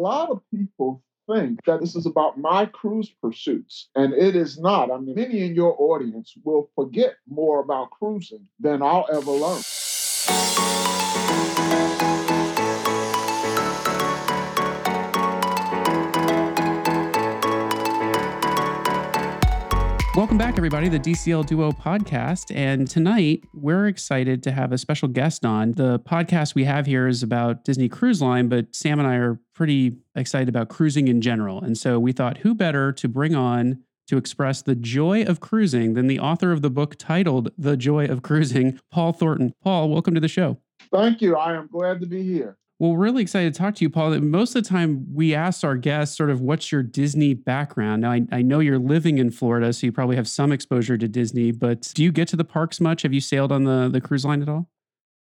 lot of people think that this is about my cruise pursuits, and it is not. I mean, many in your audience will forget more about cruising than I'll ever learn. Welcome back, everybody, the DCL Duo podcast. And tonight, we're excited to have a special guest on. The podcast we have here is about Disney Cruise Line, but Sam and I are pretty excited about cruising in general. And so we thought, who better to bring on to express the joy of cruising than the author of the book titled The Joy of Cruising, Paul Thornton. Paul, welcome to the show. Thank you. I am glad to be here. Well, really excited to talk to you, Paul. Most of the time, we ask our guests sort of what's your Disney background. Now, I, I, know you're living in Florida, so you probably have some exposure to Disney, but do you get to the parks much? Have you sailed on the, the cruise line at all?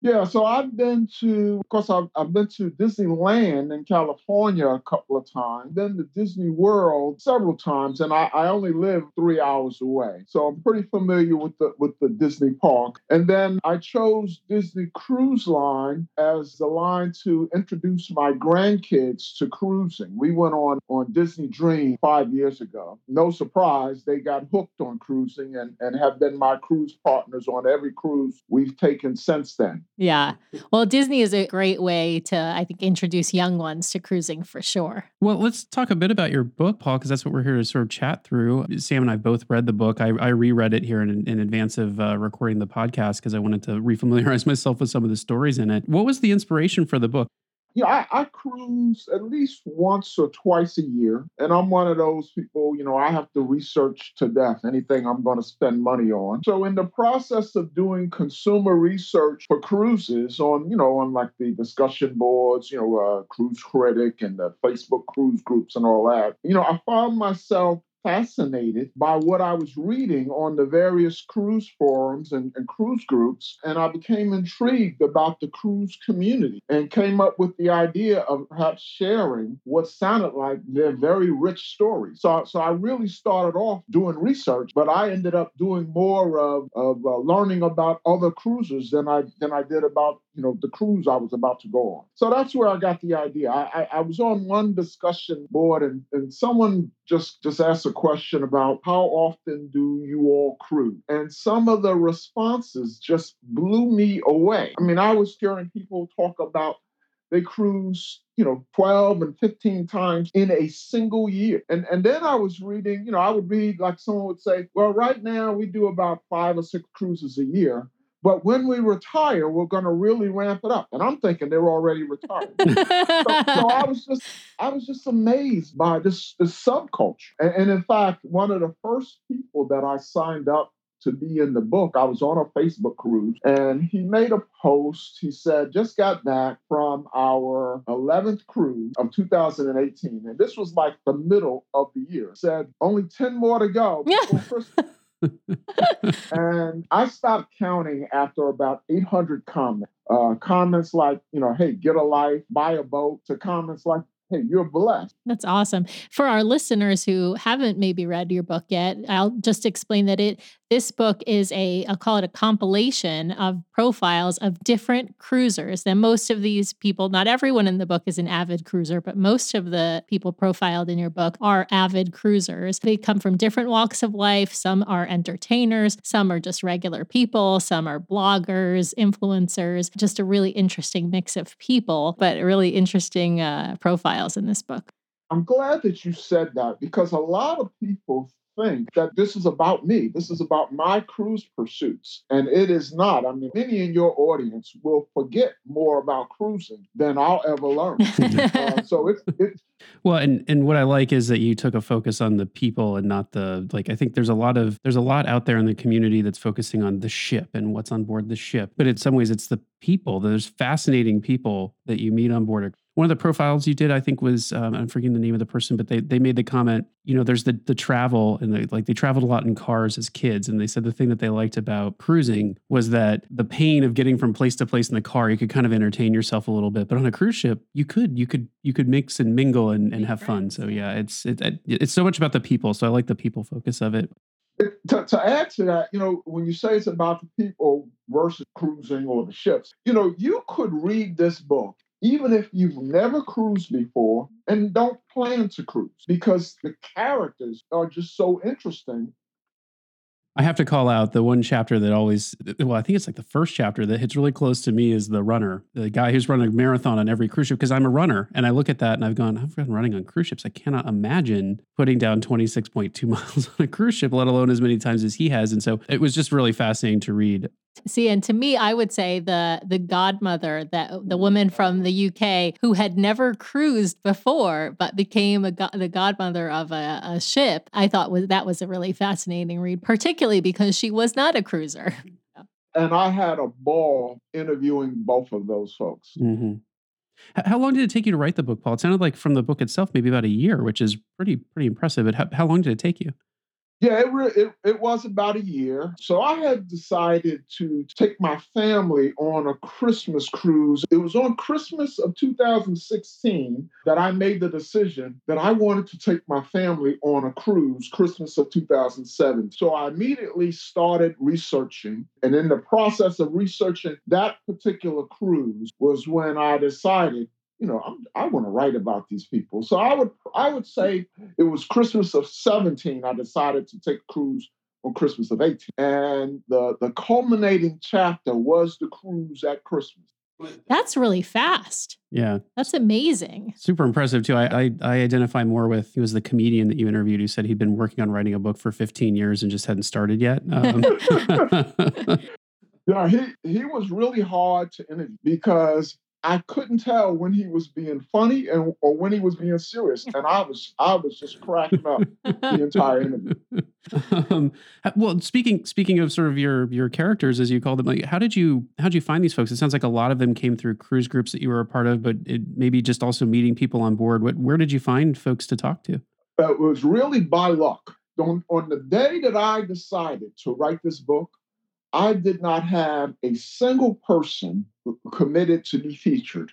Yeah, so I've been to, of course, I've, I've been to Disneyland in California a couple of times, been to Disney World several times, and I, I only live three hours away. So I'm pretty familiar with the with the Disney park. And then I chose Disney Cruise Line as the line to introduce my grandkids to cruising. We went on on Disney Dream five years ago. No surprise, they got hooked on cruising and, and have been my cruise partners on every cruise we've taken since then. Yeah. Well, Disney is a great way to, I think, introduce young ones to cruising for sure. Well, let's talk a bit about your book, Paul, because that's what we're here to sort of chat through. Sam and I both read the book. I, I reread it here in, in advance of uh, recording the podcast because I wanted to refamiliarize myself with some of the stories in it. What was the inspiration for the book? Yeah, I, I, cruise at least once or twice a year. And I'm one of those people, you know, I have to research to death anything I'm going to spend money on. So, in the process of doing consumer research for cruises on, you know, on like the discussion boards, you know, uh, Cruise Critic and the Facebook cruise groups and all that, you know, I found myself fascinated by what I was reading on the various cruise forums and, and, cruise groups, and I became intrigued about the cruise community and came up with the idea of perhaps sharing what sounded like their very rich story. So, so I really started off doing research, but I ended up doing more of, of uh, learning about other cruisers than I than I did about you know the cruise I was about to go on. So that's where I got the idea. I, I, I was on one discussion board, and, and someone just just asked a question about how often do you all cruise, and some of the responses just blew me away. I mean, I was hearing people talk about they cruise you know 12 and 15 times in a single year and and then i was reading you know i would read like someone would say well right now we do about five or six cruises a year but when we retire, we're going to really ramp it up. And I'm thinking they're already retired. so, so, I was just, I was just amazed by this, this subculture. And, and in fact, one of the first people that I signed up to be in the book, I was on a Facebook cruise and he made a post. He said, just got back from our 11th cruise of 2018. And this was like the middle of the year. Said, only 10 more to go before Christmas and I stopped counting after about 800 comments. Uh, comments like, you know, hey, get a life, buy a boat, to comments like, hey, you're blessed. That's awesome. For our listeners who haven't maybe read your book yet, I'll just explain that it this book is a, I'll call it a compilation of profiles of different cruisers. And most of these people, not everyone in the book is an avid cruiser, but most of the people profiled in your book are avid cruisers. They come from different walks of life. Some are entertainers, some are just regular people, some are bloggers, influencers, just a really interesting mix of people, but really interesting uh, profiles in this book. I'm glad that you said that because a lot of people think that this is about me. This is about my cruise pursuits. And it is not. I mean, many in your audience will forget more about cruising than I'll ever learn. uh, so it's, it's, well, and and what I like is that you took a focus on the people and not the like. I think there's a lot of there's a lot out there in the community that's focusing on the ship and what's on board the ship, but in some ways it's the people. There's fascinating people that you meet on board a one of the profiles you did, I think, was um, I'm forgetting the name of the person, but they they made the comment. You know, there's the the travel and they like they traveled a lot in cars as kids, and they said the thing that they liked about cruising was that the pain of getting from place to place in the car, you could kind of entertain yourself a little bit, but on a cruise ship, you could you could you could mix and mingle and, and have fun. So yeah, it's it, it's so much about the people. So I like the people focus of it. To, to, add to that, you know, when you say it's about the people versus cruising or the ships, you know, you could read this book even if you've never cruised before and don't plan to cruise, because the characters are just so interesting I have to call out the one chapter that always, well, I think it's like the first chapter that hits really close to me is the runner, the guy who's running a marathon on every cruise ship. Because I'm a runner and I look at that and I've gone, I've been running on cruise ships. I cannot imagine putting down 26.2 miles on a cruise ship, let alone as many times as he has. And so it was just really fascinating to read See, and to me, I would say the the godmother, that the woman from the UK who had never cruised before, but became a the godmother of a, a ship. I thought was that was a really fascinating read, particularly because she was not a cruiser. And I had a ball interviewing both of those folks. Mm-hmm. How long did it take you to write the book, Paul? It sounded like from the book itself, maybe about a year, which is pretty pretty impressive. But how, how long did it take you? Yeah, it, re- it, it was about a year. So I had decided to take my family on a Christmas cruise. It was on Christmas of 2016 that I made the decision that I wanted to take my family on a cruise, Christmas of 2007. So I immediately started researching. And in the process of researching that particular cruise was when I decided you know, I'm, i want to write about these people. So I would I would say it was Christmas of 17. I decided to take a cruise on Christmas of 18, and the the culminating chapter was the cruise at Christmas. That's really fast. Yeah, that's amazing. Super impressive too. I, I, I identify more with he was the comedian that you interviewed who said he'd been working on writing a book for 15 years and just hadn't started yet. Um. yeah, he he was really hard to interview because I couldn't tell when he was being funny and or when he was being serious, and I was I was just cracking up the entire interview. Um, well, speaking speaking of sort of your your characters as you call them, like how did you how did you find these folks? It sounds like a lot of them came through cruise groups that you were a part of, but it, maybe just also meeting people on board. What where did you find folks to talk to? It was really by luck. On, on the day that I decided to write this book, I did not have a single person committed to be featured.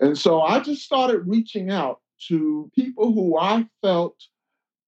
And so I just started reaching out to people who I felt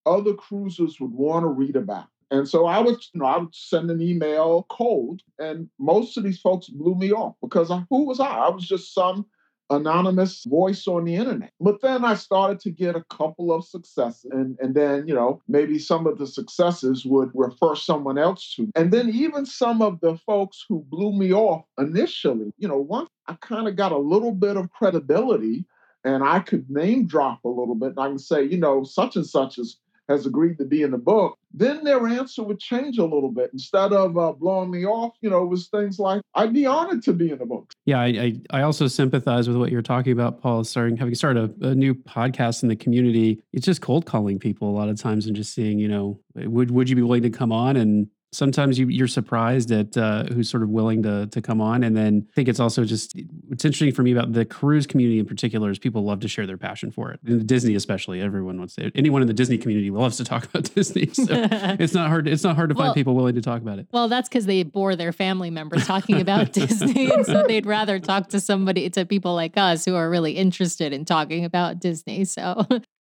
other cruisers would want to read about. And so I would, you know, I would send an email cold, and most of these folks blew me off because I, who was I? I was just some anonymous voice on the internet. But then I started to get a couple of successes. And, and then, you know, maybe some of the successes would refer someone else to. And then even some of the folks who blew me off initially, you know, once I kind of got a little bit of credibility and I could name drop a little bit and I can say, you know, such and such is has agreed to be in the book, then their answer would change a little bit. Instead of uh, blowing me off, you know, it was things like, I'd be honored to be in the book. Yeah, I, I, I also sympathize with what you're talking about, Paul, starting having started a, a, new podcast in the community. It's just cold calling people a lot of times and just seeing, you know, would would you be willing to come on and sometimes you, you're surprised at uh, who's sort of willing to to come on. And then I think it's also just what's interesting for me about the cruise community in particular is people love to share their passion for it. In Disney, especially, everyone wants to. Anyone in the Disney community loves to talk about Disney. So it's not hard. It's not hard to well, find people willing to talk about it. Well, that's because they bore their family members talking about Disney, and so they'd rather talk to somebody to people like us who are really interested in talking about Disney. So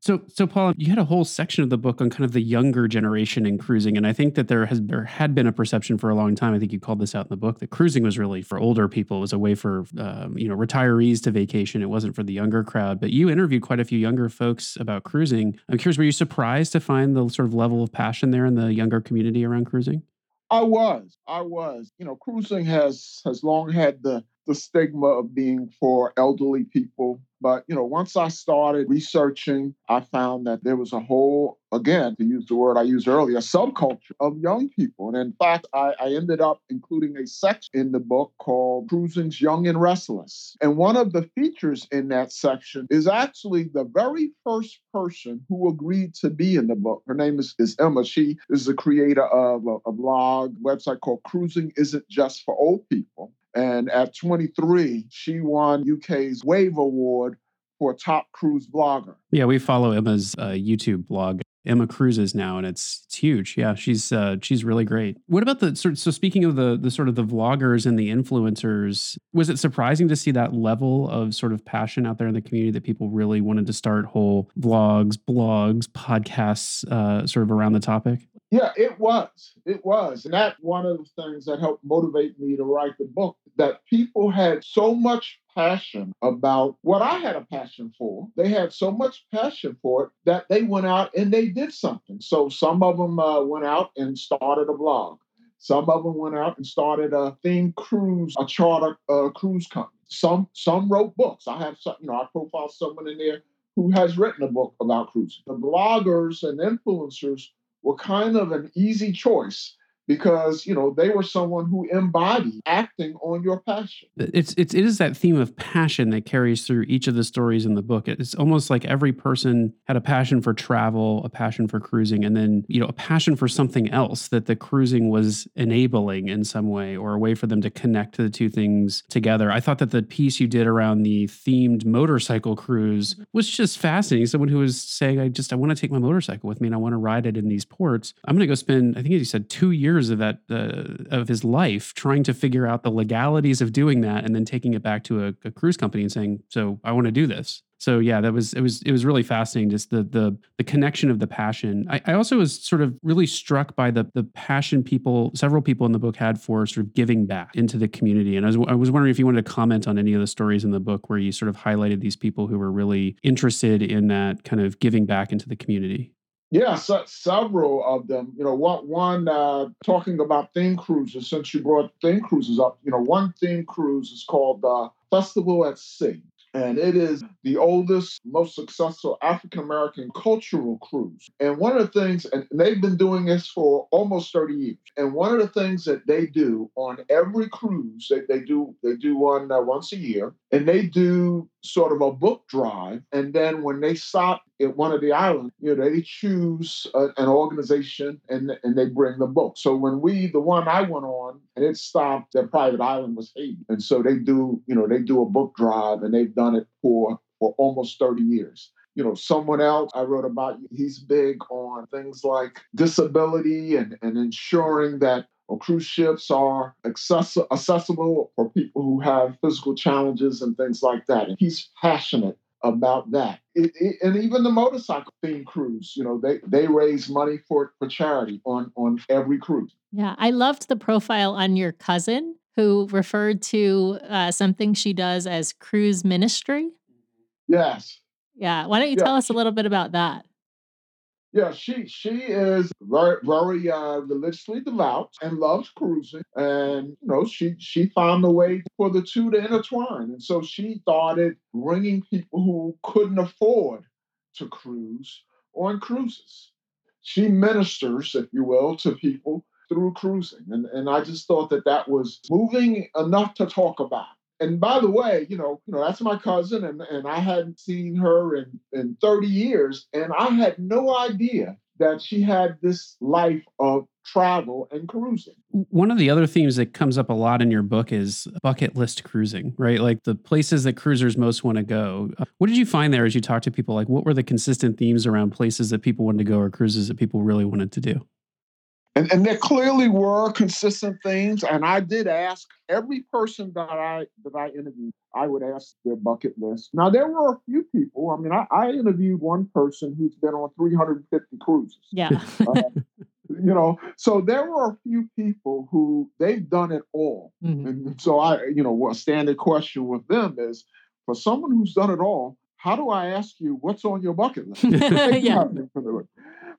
so, so Paul, you had a whole section of the book on kind of the younger generation in cruising, and I think that there has there had been a perception for a long time. I think you called this out in the book that cruising was really for older people. It was a way for um, you know retirees to vacation. It wasn't for the younger crowd. But you interviewed quite a few younger folks about cruising. I'm curious, were you surprised to find the sort of level of passion there in the younger community around cruising? I was. I was. You know, cruising has has long had the the stigma of being for elderly people. But, you know, once I started researching, I found that there was a whole, again, to use the word I used earlier, subculture of young people. And in fact, I, I ended up including a section in the book called Cruising's Young and Restless. And one of the features in that section is actually the very first person who agreed to be in the book. Her name is, is Emma. She is the creator of a, a blog website called Cruising Isn't Just for Old People. And at 23, she won UK's Wave Award for top cruise blogger. Yeah, we follow Emma's uh, YouTube blog. Emma Cruises now, and it's it's huge. Yeah, she's uh, she's really great. What about the so, so speaking of the the sort of the vloggers and the influencers, was it surprising to see that level of sort of passion out there in the community that people really wanted to start whole vlogs, blogs, podcasts, uh, sort of around the topic? Yeah, it was. It was. And that one of the things that helped motivate me to write the book that people had so much passion about what I had a passion for. They had so much passion for it that they went out and they did something. So some of them uh, went out and started a blog. Some of them went out and started a theme cruise, a charter uh, cruise company. Some some wrote books. I have some, you know, I profile someone in there who has written a book about cruising. The bloggers and influencers were kind of an easy choice because you know they were someone who embodied acting on your passion. It's it's it is that theme of passion that carries through each of the stories in the book. It's almost like every person had a passion for travel a passion for cruising and then you know a passion for something else that the cruising was enabling in some way or a way for them to connect the two things together. I thought that the piece you did around the themed motorcycle cruise was just fascinating. Someone who was saying i just i want to take my motorcycle with me and i want to ride it in these ports. I'm going to go spend i think he said two years years of that uh, of his life trying to figure out the legalities of doing that and then taking it back to a, a cruise company and saying so i want to do this. So yeah that was it was it was really fascinating just the the the connection of the passion. I, I, also was sort of really struck by the the passion people several people in the book had for sort of giving back into the community. And I was, I was wondering if you wanted to comment on any of the stories in the book where you sort of highlighted these people who were really interested in that kind of giving back into the community yeah, so, several of them. You know, one, one uh, talking about theme cruises. Since you brought theme cruises up, you know, one theme cruise is called uh, Festival at Sea and it is the oldest, most successful African American cultural cruise. And one of the things, and they've been doing this for almost 30 years. And one of the things that they do on every cruise, they, they do they do one uh, once a year, and they do sort of a book drive. And then when they stop at one of the islands, you know, they choose a, an organization and and they bring the book. So when we, the one I went on, and it stopped at private island was Haiti, and so they do, you know, they do a book drive, and they've done it for for almost 30 years you know, someone else I wrote about, he's big on things like disability and, and ensuring that uh, cruise ships are access- accessible for people who have physical challenges and things like that. And he's passionate about that. It, it, and even the motorcycle theme cruise, you know, they, they raise money for, for charity on, on every cruise. Yeah, I loved the profile on your cousin who referred to uh, something she does as cruise ministry. Yes. Yeah. Why don't you yeah. tell us a little bit about that? Yeah, she she is very very uh, religiously devout and loves cruising, and you know she she found a way for the two to intertwine, and so she started bringing people who couldn't afford to cruise on cruises. She ministers, if you will, to people through cruising, and and I just thought that that was moving enough to talk about and by the way, you know, you know, that's my cousin, and, and I hadn't seen her in, in 30 years, and I had no idea that she had this life of travel and cruising. One of the other themes that comes up a lot in your book is bucket list cruising, right? Like the places that cruisers most want to go. Uh, what did you find there as you talked to people? Like, what were the consistent themes around places that people wanted to go or cruises that people really wanted to do? And, and there clearly were consistent themes. And I did ask every person that I that I interviewed, I would ask their bucket list. Now there were a few people. I mean, I, I interviewed one person who's been on 350 cruises. Yeah. uh, you know, so there were a few people who they've done it all. Mm-hmm. And so I, you know, a standard question with them is for someone who's done it all, how do I ask you what's on your bucket list? yeah.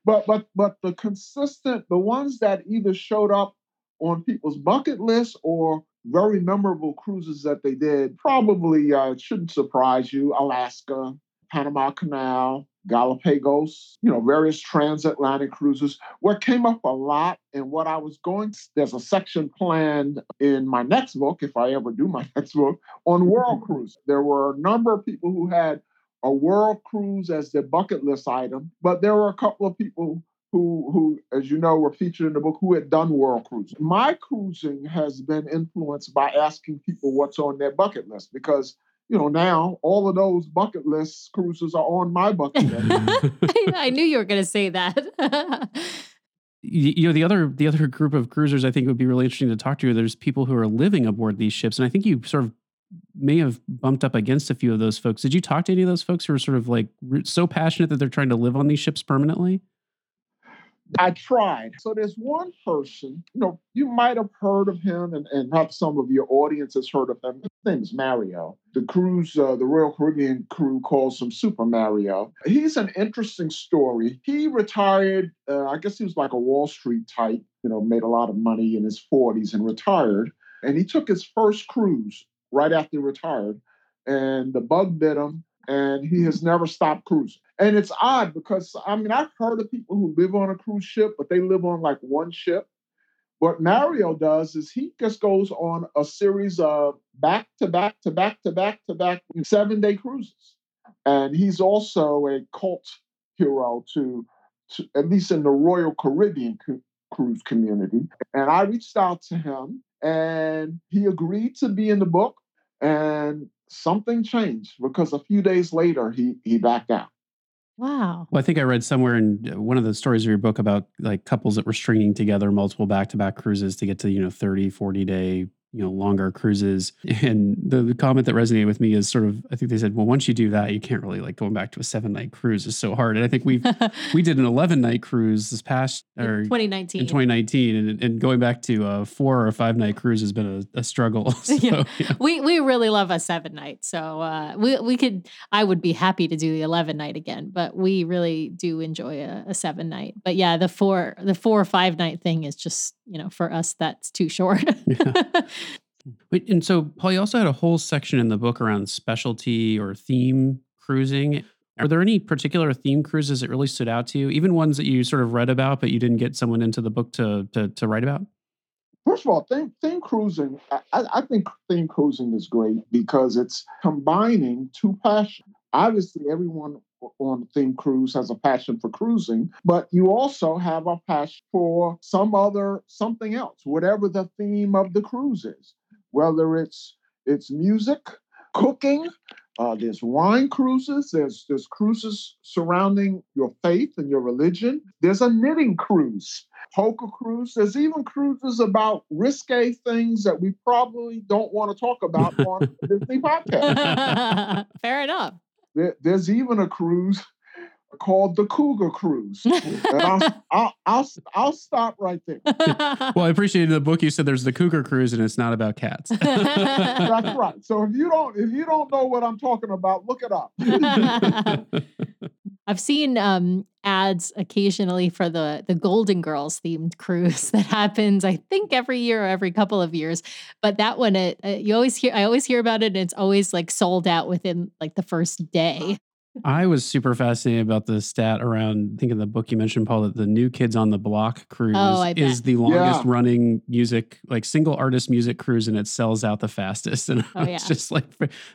But but but the consistent, the ones that either showed up on people's bucket list or very memorable cruises that they did, probably uh, shouldn't surprise you. Alaska, Panama Canal, Galapagos, you know, various transatlantic cruises. What came up a lot and what I was going, there's a section planned in my next book, if I ever do my next book, on world cruise. There were a number of people who had a world cruise as their bucket list item, but there were a couple of people who, who, as you know, were featured in the book who had done world cruising. My cruising has been influenced by asking people what's on their bucket list because you know, now all of those bucket list cruises are on my bucket list. I knew you were going to say that. you know the other the other group of cruisers i think would be really interesting to talk to you. there's people who are living aboard these ships and i think you sort of may have bumped up against a few of those folks. Did you talk to any of those folks who are sort of like so passionate that they're trying to live on these ships permanently? I tried. So there's one person, you know, you might have heard of him and, and have some of your audience has heard of him. His name's Mario. The cruise, uh, the Royal Caribbean crew calls him Super Mario. He's an interesting story. He retired, uh, I guess he was like a Wall Street type, you know, made a lot of money in his 40s and retired. And he took his first cruise right after he retired. And the bug bit him and he has never stopped cruising. And it's odd because I mean I've heard of people who live on a cruise ship, but they live on like one ship. What Mario does is he just goes on a series of back to back to back to back to back seven day cruises. And he's also a cult hero to, to at least in the Royal Caribbean cruise community. And I reached out to him and he agreed to be in the book. And something changed because a few days later he he backed out. Wow. Well, I think I read somewhere in uh, one of the stories of your book about like couples that were stringing together multiple back-to-back cruises to get to, you know, 30, 40 day you know longer cruises and the, the, comment that resonated with me is sort of i think they said well once you do that you can't really like going back to a seven night cruise is so hard and i think we we did an 11 night cruise this past or in 2019 in 2019 and, and going back to a four or five night cruise has been a, a struggle so, yeah. yeah. we we really love a seven night so uh, we, we could i would be happy to do the 11 night again but we really do enjoy a, a seven night but yeah the four the four or five night thing is just you know for us that's too short yeah. Wait, and so Paul, you also had a whole section in the book around specialty or theme cruising. Are there any particular theme cruises that really stood out to you, even ones that you sort of read about but you didn't get someone into the book to to, to write about? First of all, theme, theme cruising, I, I think theme cruising is great because it's combining two passions. Obviously, everyone on theme cruise has a passion for cruising, but you also have a passion for some other something else, whatever the theme of the cruise is whether it's it's music, cooking. Uh, there's wine cruises. There's there's cruises surrounding your faith and your religion. There's a knitting cruise, poker cruise. There's even cruises about risque things that we probably don't want to talk about on Disney podcast. Fair enough. There, there's even a cruise called the Cougar Cruise. I'll, I'll, I'll, I'll, stop right there. well, I appreciate the book. You said there's the Cougar Cruise, and it's not about cats. That's right. So if you don't if you don't know what I'm talking about, look it up. I've seen um, ads occasionally for the the Golden Girls themed cruise that happens. I think every year or every couple of years. But that one, it, uh, you always hear. I always hear about it, and it's always like sold out within like the first day. I was super fascinated about the stat around, I think in the book you mentioned, Paul, that the New Kids on the Block cruise oh, is the longest yeah. running music, like single artist music cruise, and it sells out the fastest. And oh, yeah. it's just like,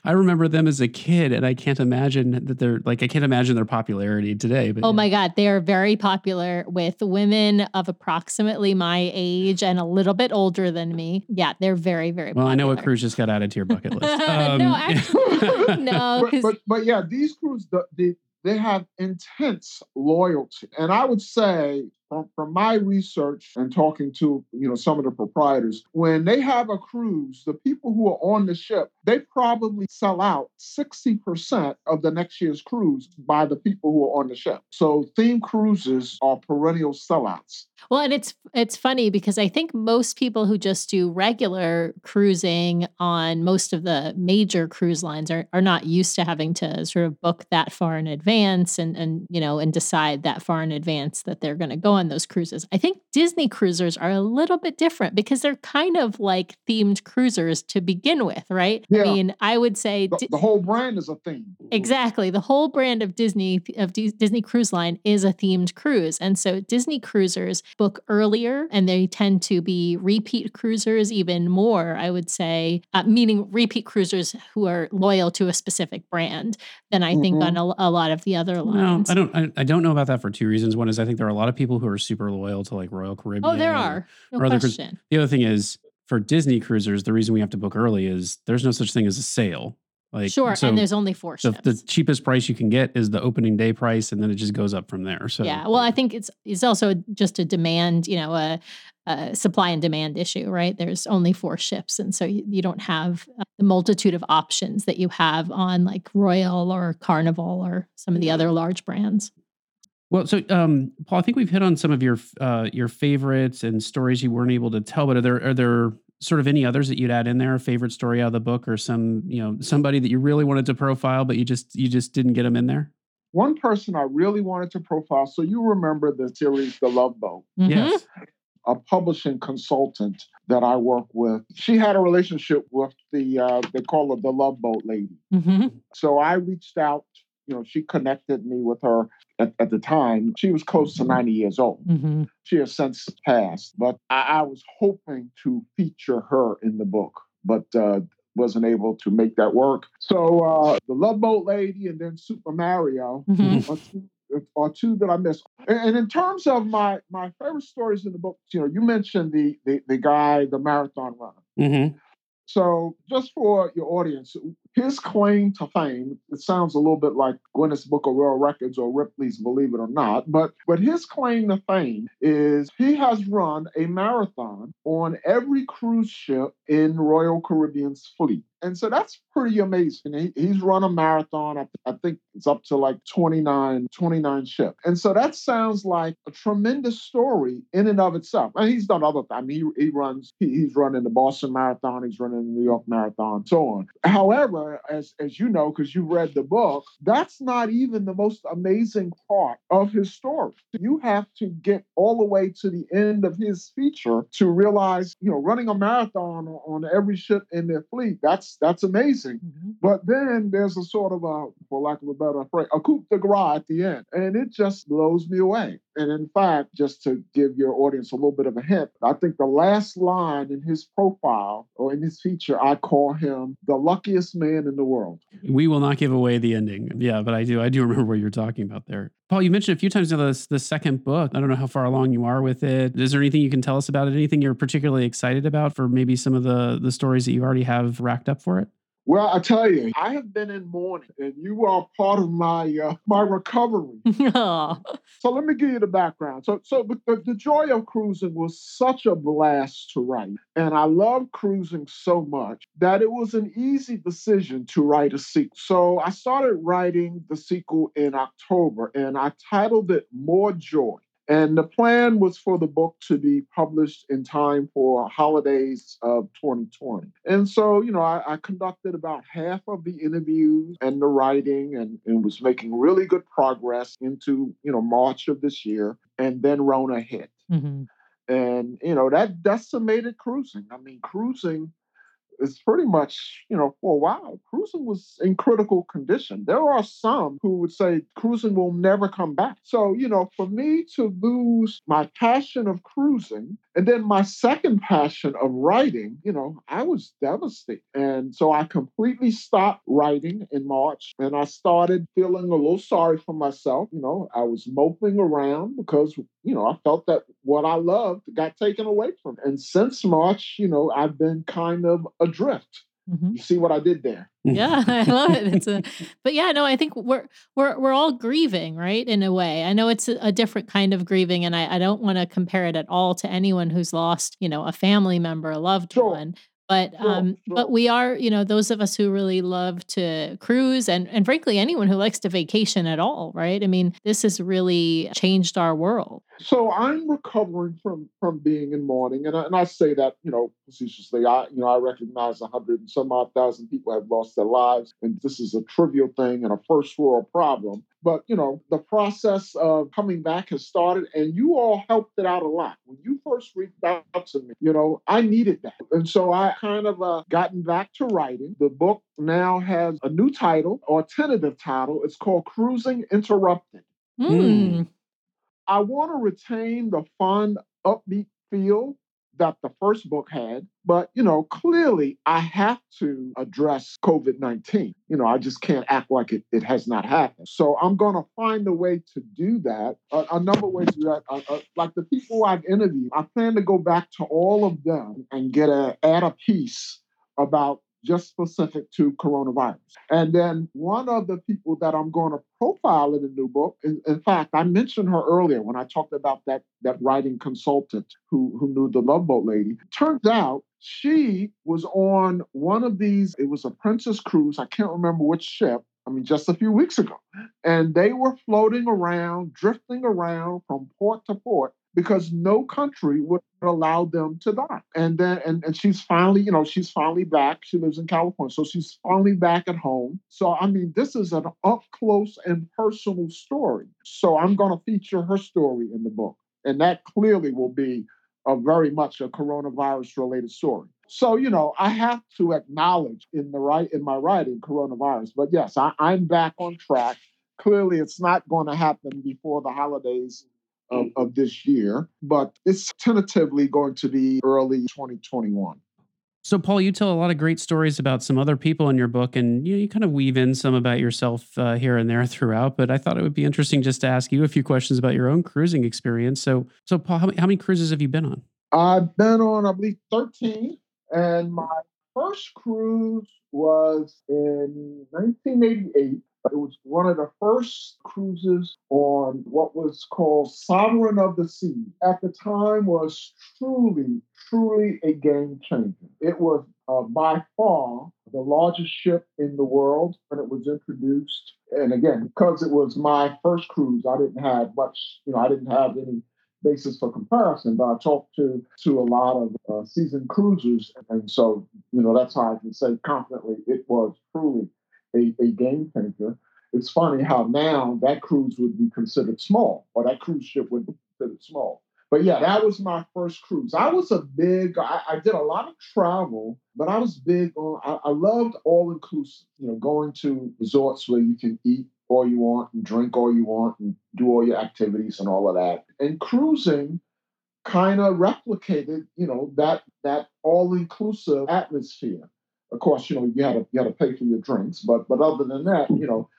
I remember them as a kid, and I can't imagine that they're like, I can't imagine their popularity today. But, oh yeah. my God, they are very popular with women of approximately my age and a little bit older than me. Yeah, they're very, very well. Popular. I know what cruise just got added to your bucket list. Um, no, actually, no. But, but, but yeah, these cruises the, the they have intense loyalty. And I would say from, from my research and talking to you know some of the proprietors, when they have a cruise, the people who are on the ship, they probably sell out 60% of the next year's cruise by the people who are on the ship. So theme cruises are perennial sellouts. Well, and it's it's funny because I think most people who just do regular cruising on most of the major cruise lines are, are not used to having to sort of book that far in advance and and you know and decide that far in advance that they're going to go on those cruises. I think Disney cruisers are a little bit different because they're kind of like themed cruisers to begin with, right? Yeah. I mean, I would say the, the whole brand is a theme. Exactly. The whole brand of Disney of D- Disney Cruise Line is a themed cruise. And so Disney cruisers book earlier and they tend to be repeat cruisers even more, I would say, uh, meaning repeat cruisers who are loyal to a specific brand than I mm-hmm. think on a, a, lot of the other lines. No, I don't I, I, don't know about that for two reasons. One is I think there are a lot of people who are super loyal to like Royal Caribbean. Oh, there are. No or question. Other, the other thing is for Disney cruisers, the reason we have to book early is there's no such thing as a sale. Like sure, so and there's only four ships. The, the, cheapest price you can get is the opening day price, and then it just goes up from there. So yeah, well, I think it's it's also just a demand, you know, a, a supply and demand issue, right? There's only four ships, and so you, you don't have uh, the multitude of options that you have on like Royal or Carnival or some of the other large brands. Well, so um, Paul, I think we've hit on some of your uh, your favorites and stories you weren't able to tell, but are there are there sort of any others that you'd add in there? A favorite story out of the book, or some you know somebody that you really wanted to profile, but you just you just didn't get them in there? One person I really wanted to profile. So you remember the series The Love Boat? Mhm. Yes. a publishing consultant that I work with. She had a relationship with the uh, they call her the Love Boat Lady. Mhm. So I reached out. You know, she connected me with her at, at the time. She was close to 90 years old. Mhm. She has since passed, but I, I was hoping to feature her in the book, but uh, wasn't able to make that work. So uh, the Love Boat Lady and then Super Mario Mhm. or two, or two that I missed. And, and in terms of my my favorite stories in the book, you know, you mentioned the the, the guy, the marathon runner. hmm So just for your audience, his claim to fame, it sounds a little bit like Guinness Book of World Records or Ripley's Believe It or Not, but but his claim to fame is he has run a marathon on every cruise ship in Royal Caribbean's fleet. And so that's pretty amazing. He, he's run a marathon. I, I think it's up to like 29, 29 ships. And so that sounds like a tremendous story in and of itself. And he's done other I mean, he, he runs, he, he's running the Boston Marathon, he's running the New York Marathon, so on. However, as, as you know, because you read the book, that's not even the most amazing part of his story. You have to get all the way to the end of his feature to realize, you know, running a marathon on every ship in their fleet, that's that's amazing. Mhm. But then there's a sort of a, for lack of a better phrase, a coup de grace at the end. And it just blows me away. And in fact, just to give your audience a little bit of a hint, I think the last line in his profile or in his feature, I call him the luckiest man in the world. Mm-hmm. We will not give away the ending. Yeah, but I do. I do remember what you're talking about there. Paul, you mentioned a few times now this the second book. I don't know how far along you are with it. Is there anything you can tell us about it? Anything you're particularly excited about for maybe some of the the stories that you already have racked up for it? Well, I tell you, I have been in mourning, and you are part of my uh, my recovery. So let me give you the background. So, so the, the, the joy of cruising was such a blast to write, and I love cruising so much that it was an easy decision to write a sequel. So I started writing the sequel in October, and I titled it More Joy. And the plan was for the book to be published in time for holidays of 2020. And so, you know, I, I conducted about half of the interviews and the writing and, and was making really good progress into, you know, March of this year. And then Rona hit. Mhm. And, you know, that decimated cruising. I mean, cruising is pretty much, you know, for a while, cruising was in critical condition. There are some who would say cruising will never come back. So, you know, for me to lose my passion of cruising and then my second passion of writing, you know, I was devastated. And so I completely stopped writing in March and I started feeling a little sorry for myself. You know, I was moping around because, you know, I felt that what I loved got taken away from me. And since March, you know, I've been kind of adrift. Mhm. You see what I did there? Yeah, I love it. It's a, but yeah, no, I think we're we're we're all grieving, right? In a way, I know it's a, a different kind of grieving, and I, I don't want to compare it at all to anyone who's lost, you know, a family member, a loved Sure. one. But Sure, um, sure. but we are, you know, those of us who really love to cruise, and and frankly, anyone who likes to vacation at all, right? I mean, this has really changed our world. So I'm recovering from from being in mourning, and I, and I say that you know facetiously. I you know I recognize a hundred and some odd thousand people have lost their lives, and this is a trivial thing and a first world problem. But you know the process of coming back has started, and you all helped it out a lot. When you first reached out to me, you know I needed that, and so I kind of uh, gotten back to writing. The book now has a new title or tentative title. It's called Cruising Interrupted. Mm. I want to retain the fun, upbeat feel that the first book had, but you know, clearly I have to address COVID 19. You know, I just can't act like it, it has not happened. So I'm going to find a way to do that. A, a number of ways to do that. Uh, uh, like the people I've interviewed, I plan to go back to all of them and get a add a piece about just specific to coronavirus. And then one of the people that I'm going to profile in the new book, in, in fact, I mentioned her earlier when I talked about that, that writing consultant who, who knew the Love Boat lady. Turns out she was on one of these, it was a Princess cruise, I can't remember which ship, I mean, just a few weeks ago. And they were floating around, drifting around from port to port because no country would allow them to die. And then and, and she's finally, you know, she's finally back. She lives in California. So she's finally back at home. So I mean, this is an up close and personal story. So I'm gonna feature her story in the book. And that clearly will be a very much a coronavirus related story. So, you know, I have to acknowledge in the right in my writing coronavirus. But yes, I, I'm back on track. Clearly it's not going to happen before the holidays of, of this year, but it's tentatively going to be early 2021. So, Paul, you tell a lot of great stories about some other people in your book, and you, you kind of weave in some about yourself uh, here and there throughout. But I thought it would be interesting just to ask you a few questions about your own cruising experience. So, so Paul, how many, how many cruises have you been on? I've been on, I believe, 13, and my first cruise was in 1988 it was one of the first cruises on what was called Sovereign of the Sea. At the time, was truly, truly a game changer. It was uh, by far the largest ship in the world when it was introduced. And again, because it was my first cruise, I didn't have much. You know, I didn't have any basis for comparison, but I talked to to a lot of uh, seasoned cruisers, and so you know that's how I can say confidently it was truly a, a game changer. It's funny how now that cruise would be considered small, or that cruise ship would be considered small. But yeah, that was my first cruise. I was a big, I, I did a lot of travel, but I was big on, I, I loved all inclusive, you know, going to resorts where you can eat all you want and drink all you want and do all your activities and all of that. And cruising kind of replicated, you know, that that all inclusive atmosphere. Of course, you know, you had to you had to pay for your drinks, but but other than that, you know,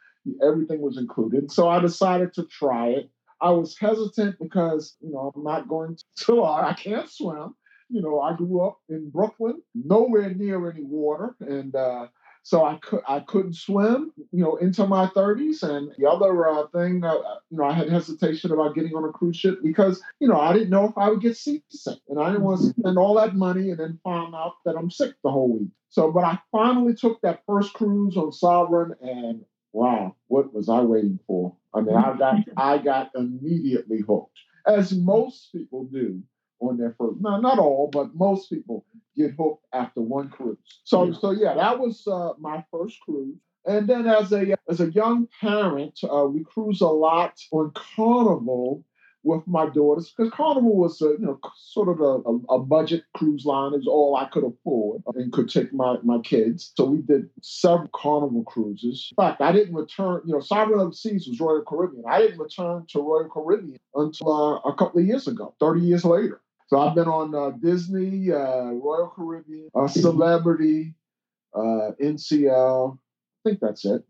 everything was included. So I decided to try it. I was hesitant because, you know, I'm not going to, I can't swim. You know, I grew up in Brooklyn, nowhere near any water. And uh, so I could I couldn't swim, you know, into my 30s. And the other uh, thing, uh, you know, I had hesitation about getting on a cruise ship because, you know, I didn't know if I would get seasick, and I didn't want to mm-hmm. spend all that money and then find out that I'm sick the whole week. So, but I finally took that first cruise on Sovereign, and wow, what was I waiting for? I mean, I got I got immediately hooked, as most people do on their first. No, not all, but most people get hooked after one cruise. So, yeah. so yeah, that was uh, my first cruise. And then as a as a young parent, uh, we cruise a lot on Carnival with my daughters because Carnival was a, you know sort of a, a, budget cruise line is all I could afford and could take my my kids. So we did several Carnival cruises. In fact, I didn't return. You know, Sovereign of the Seas was Royal Caribbean. I didn't return to Royal Caribbean until uh, a couple of years ago, thirty years later. So I've been on uh, Disney, uh, Royal Caribbean, uh, Celebrity, uh, NCL. I think that's it.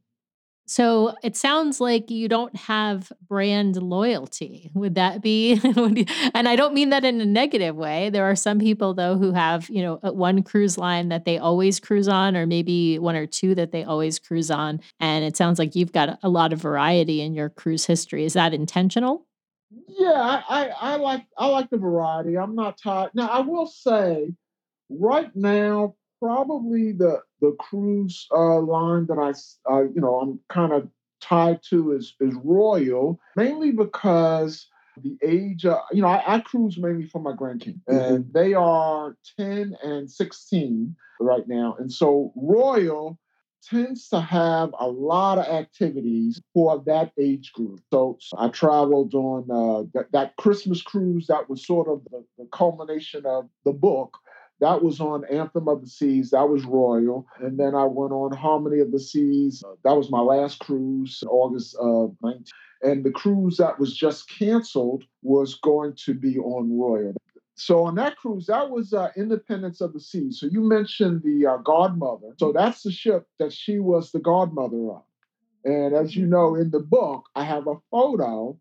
So it sounds like you don't have brand loyalty. Would that be? and I don't mean that in a negative way. There are some people though who have, you know, one cruise line that they always cruise on, or maybe one or two that they always cruise on. And it sounds like you've got a lot of variety in your cruise history. Is that intentional? Yeah, I, I, I like I like the variety. I'm not tired. Now I will say, right now, probably the the cruise uh, line that I uh, you know I'm kind of tied to is is Royal, mainly because the age. Uh, you know, I, I, cruise mainly for my grandkids, mm-hmm. and they are ten and sixteen right now, and so Royal tends to have a lot of activities for that age group. So, so I traveled on uh, that, that Christmas cruise that was sort of the, the culmination of the book that was on Anthem of the Seas. That was Royal. And then I went on Harmony of the Seas. That was my last cruise, August of 19. And the cruise that was just canceled was going to be on Royal. So on that cruise, that was uh, Independence of the Seas. So you mentioned the uh, Godmother. So that's the ship that she was the godmother of. And as you know, in the book, I have a photo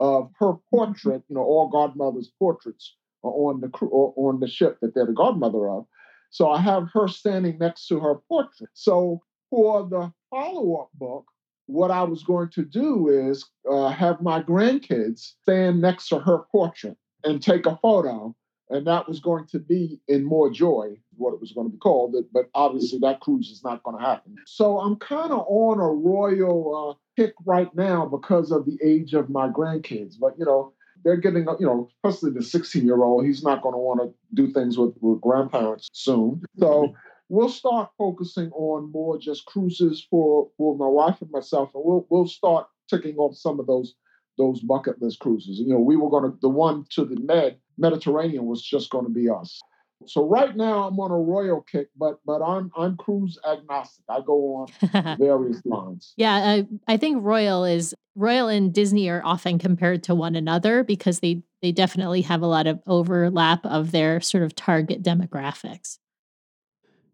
of her portrait. You know, all godmothers' portraits on the crew or on the ship that they're the godmother of. So I have her standing next to her portrait. So for the follow-up book, what I was going to do is uh, have my grandkids stand next to her portrait and take a photo. And that was going to be in More Joy, what it was going to be called. But obviously, that cruise is not going to happen. So I'm kind of on a royal uh, kick right now because of the age of my grandkids. But you know, they're getting, you know, especially the 16 year old, he's not going to want to do things with, with grandparents soon. So mm-hmm. we'll start focusing on more just cruises for for my wife and myself, and we'll we'll start ticking off some of those those bucket list cruises. You know, we were going to the one to the Med Mediterranean was just going to be us. So right now I'm on a royal kick, but but I'm I'm cruise agnostic. I go on various lines. Yeah, I, I think royal is royal and Disney are often compared to one another because they they definitely have a lot of overlap of their sort of target demographics.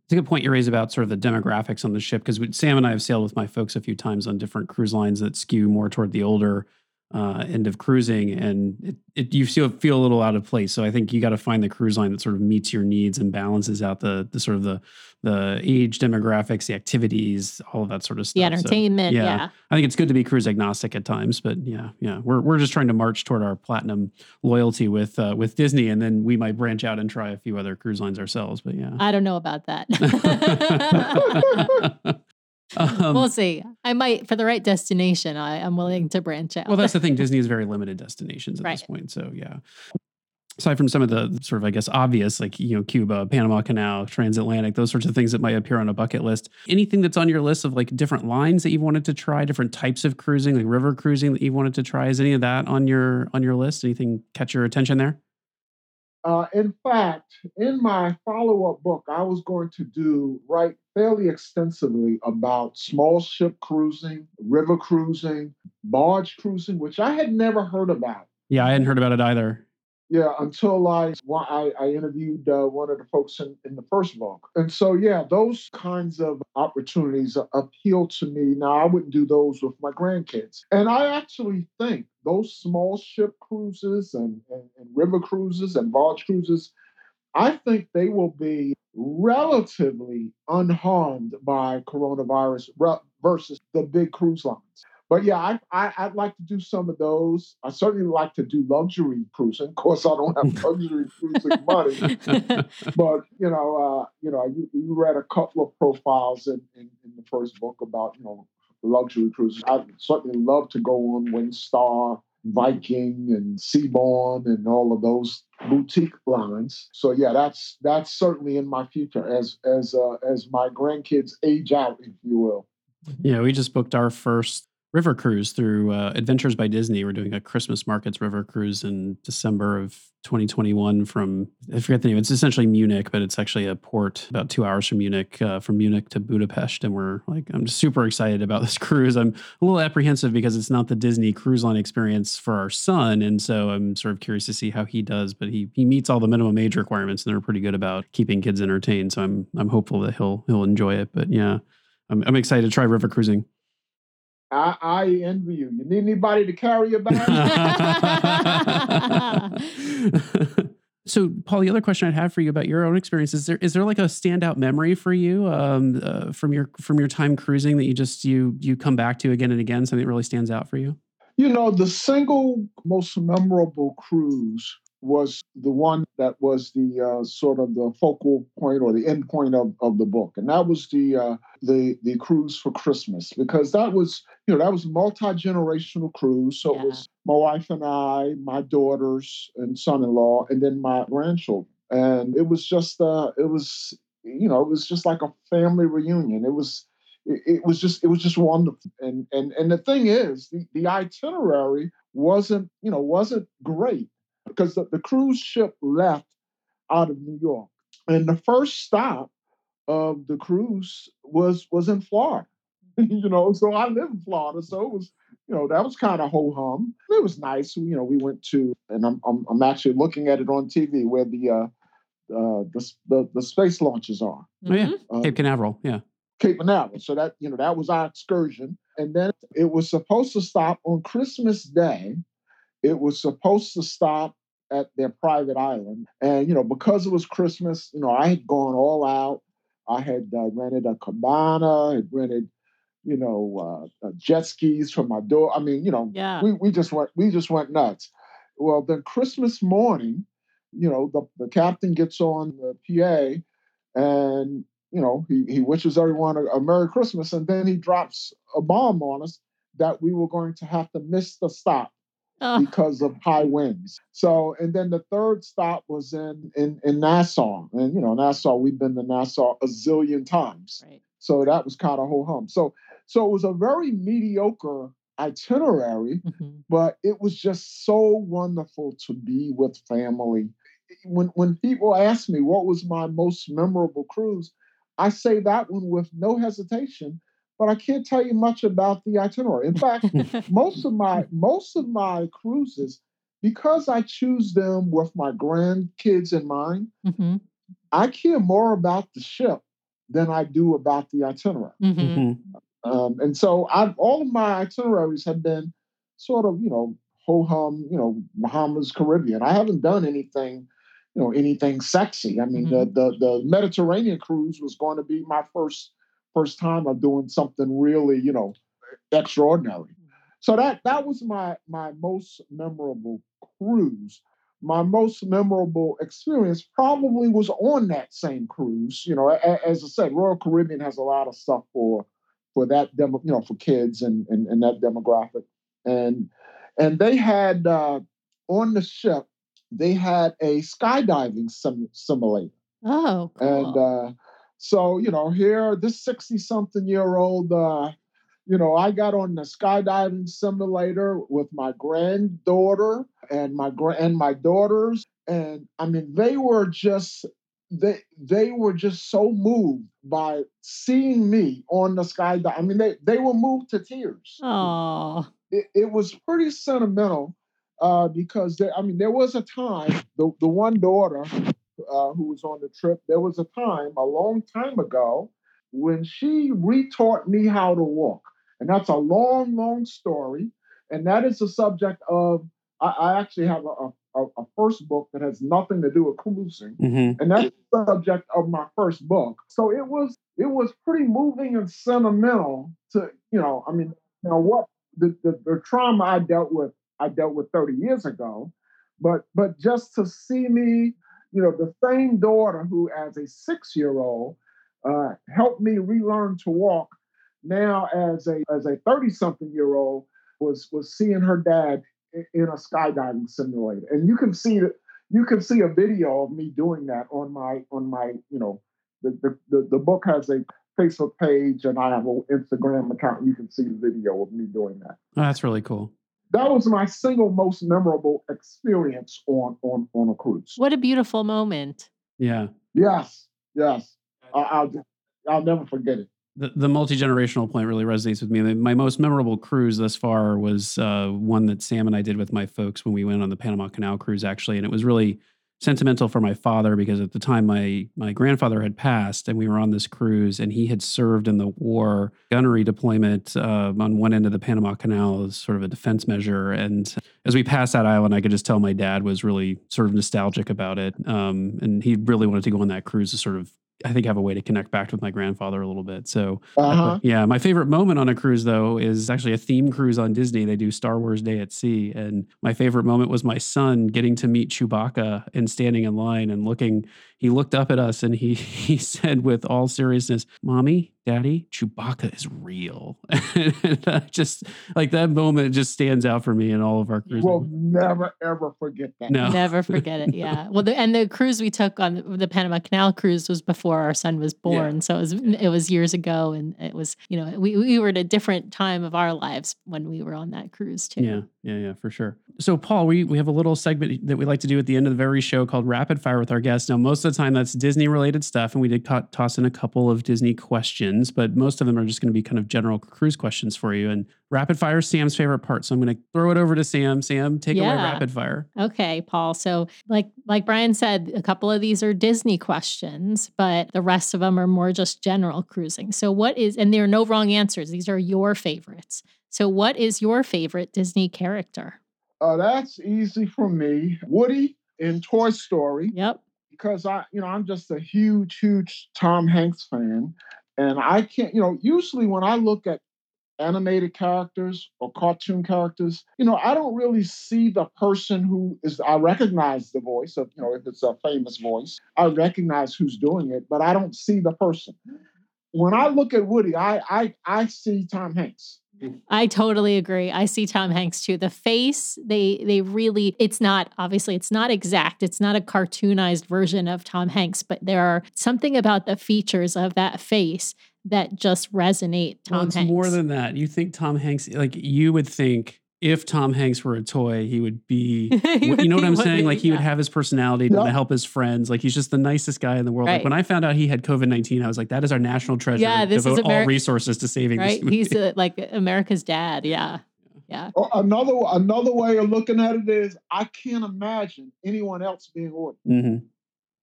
It's a good point you raise about sort of the demographics on the ship because Sam and I have sailed with my folks a few times on different cruise lines that skew more toward the older uh, end of cruising, and it, it, you feel feel a little out of place. So I think you got to find the cruise line that sort of meets your needs and balances out the the sort of the the age demographics, the activities, all of that sort of stuff. The entertainment, so, yeah. yeah. I think it's good to be cruise agnostic at times, but yeah, yeah, we're we're just trying to march toward our platinum loyalty with uh, with Disney, and then we might branch out and try a few other cruise lines ourselves. But yeah, I don't know about that. Um, we'll see. I might, for the right destination, I, am willing to branch out. well, that's the thing. Disney is very limited destinations at right. this point. So, yeah. Aside from some of the sort of, I guess, obvious, like, you know, Cuba, Panama Canal, transatlantic, those sorts of things that might appear on a bucket list. Anything that's on your list of like different lines that you've wanted to try, different types of cruising, like river cruising that you've wanted to try? Is any of that on your on your list? Anything catch your attention there? Uh, in fact, in my follow up book, I was going to do write fairly extensively about small ship cruising, river cruising, barge cruising, which I had never heard about. Yeah, I hadn't heard about it either. Yeah, until I I, I interviewed uh, one of the folks in, in the first book, and so yeah, those kinds of opportunities appeal to me. Now I wouldn't do those with my grandkids, and I actually think those small ship cruises and, and, and river cruises and barge cruises, I think they will be relatively unharmed by coronavirus versus the big cruise lines. But yeah, I, I would like to do some of those. I certainly like to do luxury cruising. Of course, I don't have luxury cruising money, but you know, uh, you know, you, you, read a couple of profiles in, in, in, the first book about you know luxury cruises. I'd certainly love to go on Windstar, Viking, and Seabourn, and all of those boutique lines. So yeah, that's that's certainly in my future as as uh, as my grandkids age out, if you will. Yeah, we just booked our first river cruise through uh, Adventures by Disney. We're doing a Christmas markets river cruise in December of 2021 from I forget the name. It's essentially Munich, but it's actually a port about two hours from Munich, uh, from Munich to Budapest. And we're like, I'm super excited about this cruise. I'm a little apprehensive because it's not the Disney cruise line experience for our son, and so I'm sort of curious to see how he does. But he he meets all the minimum age requirements, and they're pretty good about keeping kids entertained. So I'm I'm hopeful that he'll he'll enjoy it. But yeah, I'm I'm excited to try river cruising. I, I envy you. You need anybody to carry your bag? so, Paul, the other question I'd have for you about your own experience is there is there like a standout memory for you um, uh, from your from your time cruising that you just you you come back to again and again? Something that really stands out for you? You know, the single most memorable cruise was the one that was the uh, sort of the focal point or the end point of, of the book, and that was the uh, the the cruise for Christmas because that was you know that was a multi generational cruise. So yeah. it was my wife and I, my daughters and son-in-law, and then my grandchildren, and it was just uh, it was you know it was just like a family reunion. It was it, it was just it was just wonderful, and and and the thing is the, the itinerary wasn't you know wasn't great because the, the cruise ship left out of New York. And the first stop of the cruise was was in Florida. you know, so I live in Florida, so it was, you know, that was kind of ho hum. It was nice. You know, we went to, and I'm I'm, I'm actually looking at it on TV where the uh, uh the, the the space launches are. Oh yeah, uh, Cape Canaveral. Yeah, Cape Canaveral. So that you know that was our excursion, and then it was supposed to stop on Christmas Day. It was supposed to stop at their private island. And, you know, because it was Christmas, you know, I had gone all out. I had uh, rented a cabana, had rented, you know, uh, uh, jet skis for my door. I mean, you know, yeah. we, we just went we just went nuts. Well, then Christmas morning, you know, the, the captain gets on the PA and you know he, he wishes everyone a, a Merry Christmas, and then he drops a bomb on us that we were going to have to miss the stop Oh, because of high winds. So, and then the third stop was in in in Nassau, and you know Nassau, we've been to Nassau a zillion times. right. So that was kind of ho hum. So so it was a very mediocre itinerary, Mhm. but it was just so wonderful to be with family. When when people ask me what was my most memorable cruise, I say that one with no hesitation. But I can't tell you much about the itinerary. In fact, most of my most of my cruises, because I choose them with my grandkids in mind, Mhm. I care more about the ship than I do about the itinerary. Mhm. Mhm. Um, and so I've all of my itineraries have been sort of, you know, ho hum, you know, Bahamas, Caribbean. I haven't done anything, you know, anything sexy. I mean, the, the the Mediterranean cruise was going to be my first first time of doing something really, you know, extraordinary. So that that was my my most memorable cruise. My most memorable experience probably was on that same cruise. You know, as I said, Royal Caribbean has a lot of stuff for for that demo, you know, for kids and and, and that demographic. And and they had uh, on the ship, they had a skydiving sim- simulator. Oh, cool. And uh, so, you know, here, this 60 something year old, uh, you know, I got on the skydiving simulator with my granddaughter and my gra- and my daughters. And I mean, they were just they they were just so moved by seeing me on the skydive. I mean, they they were moved to tears oh, it, it was pretty sentimental uh, because there, I mean, there was a time the the one daughter uh, who was on the trip. There was a time a long time ago when she retaught me how to walk, and that's a long, long story. And that is the subject of. I, I actually have a, a, a first book that has nothing to do with cruising Mhm. and that's the subject of my first book. So it was it was pretty moving and sentimental to you know I mean you know what the, the the trauma I dealt with I dealt with 30 years ago, but but just to see me you know the same daughter who as a six year old uh, helped me relearn to walk now as a as a 30 something year old was was seeing her dad in a skydiving simulator. And you can see that you can see a video of me doing that on my on my you know the the, the, the book has a facebook page and i have an instagram account. You can see the video of me doing that. Oh, that's really cool. That was my single most memorable experience on on on a cruise what a beautiful moment. Yeah. yes yes I, i'll i'll never forget it The, the multi generational point really resonates with me. My- My most memorable cruise thus far was uh, one that Sam and I did with my folks when we went on the Panama Canal cruise, actually, and it was really sentimental for my father because at the time my my grandfather had passed and we were on this cruise and he had served in the war gunnery deployment uh, on one end of the Panama Canal as sort of a defense measure. And as we passed that island I could just tell my dad was really sort of nostalgic about it. Um, and he really wanted to go on that cruise to sort of I think have a way to connect back with my grandfather a little bit so uh-huh yeah, my favorite moment on a cruise though is actually a theme cruise on Disney. They do Star Wars Day at Sea, and my favorite moment was my son getting to meet Chewbacca and standing in line and looking. He looked up at us and he he said with all seriousness, "Mommy, Daddy, Chewbacca is real." and I just like that moment just stands out for me in all of our cruises. we'll never ever forget that no, Never forget it. Yeah. Well, the, and the cruise we took on the, the Panama Canal cruise was before our son was born, so it was it was years ago, and it was you know we we were at a different time of our lives when we were on that cruise too. Yeah, yeah, yeah, for sure. So, Paul, we, we have a little segment that we like to do at the end of the very show called Rapid Fire with our guests. Now, most of the time that's Disney related stuff, and we did co- toss in a couple of Disney questions, but most of them are just going to be kind of general cruise questions for you. And rapid fire is Sam's favorite part. So, I'm going to throw it over to Sam. Sam, take away rapid fire. Okay, Paul. So, like like Brian said, a couple of these are Disney questions, but the rest of them are more just general cruising. So, what is and there are no wrong answers. These are your favorites. So, what is your favorite Disney character? uh, that's easy for me woody in toy story Yep. Because I, you know, I'm just a huge, huge Tom Hanks fan. And I can't, you know, usually when I look at animated characters or cartoon characters, you know, I don't really see the person who is, I recognize the voice of, you know, if it's a famous voice, I recognize who's doing it, but I don't see the person. When I look at Woody, I I I see Tom Hanks. I totally agree. I see Tom Hanks too. The face, they they really it's not obviously it's not exact. It's not a cartoonized version of Tom Hanks, but there are something about the features of that face that just resonate Tom well, it's Hanks. more than that. You think Tom Hanks like you would think if Tom Hanks were a toy, he would be. He would you know what I'm saying? he- Like he would have his personality Yeah. to help his friends. Like he's just the nicest guy in the world. Right. Like when I found out he had COVID 19, I was like, that is our national treasure. Yeah, this is Devote all resources to saving right? this movie. He's uh like America's dad. Yeah. Yeah. Or Another another way of looking at it is I can't imagine anyone else being Woody. Mhm. Yeah,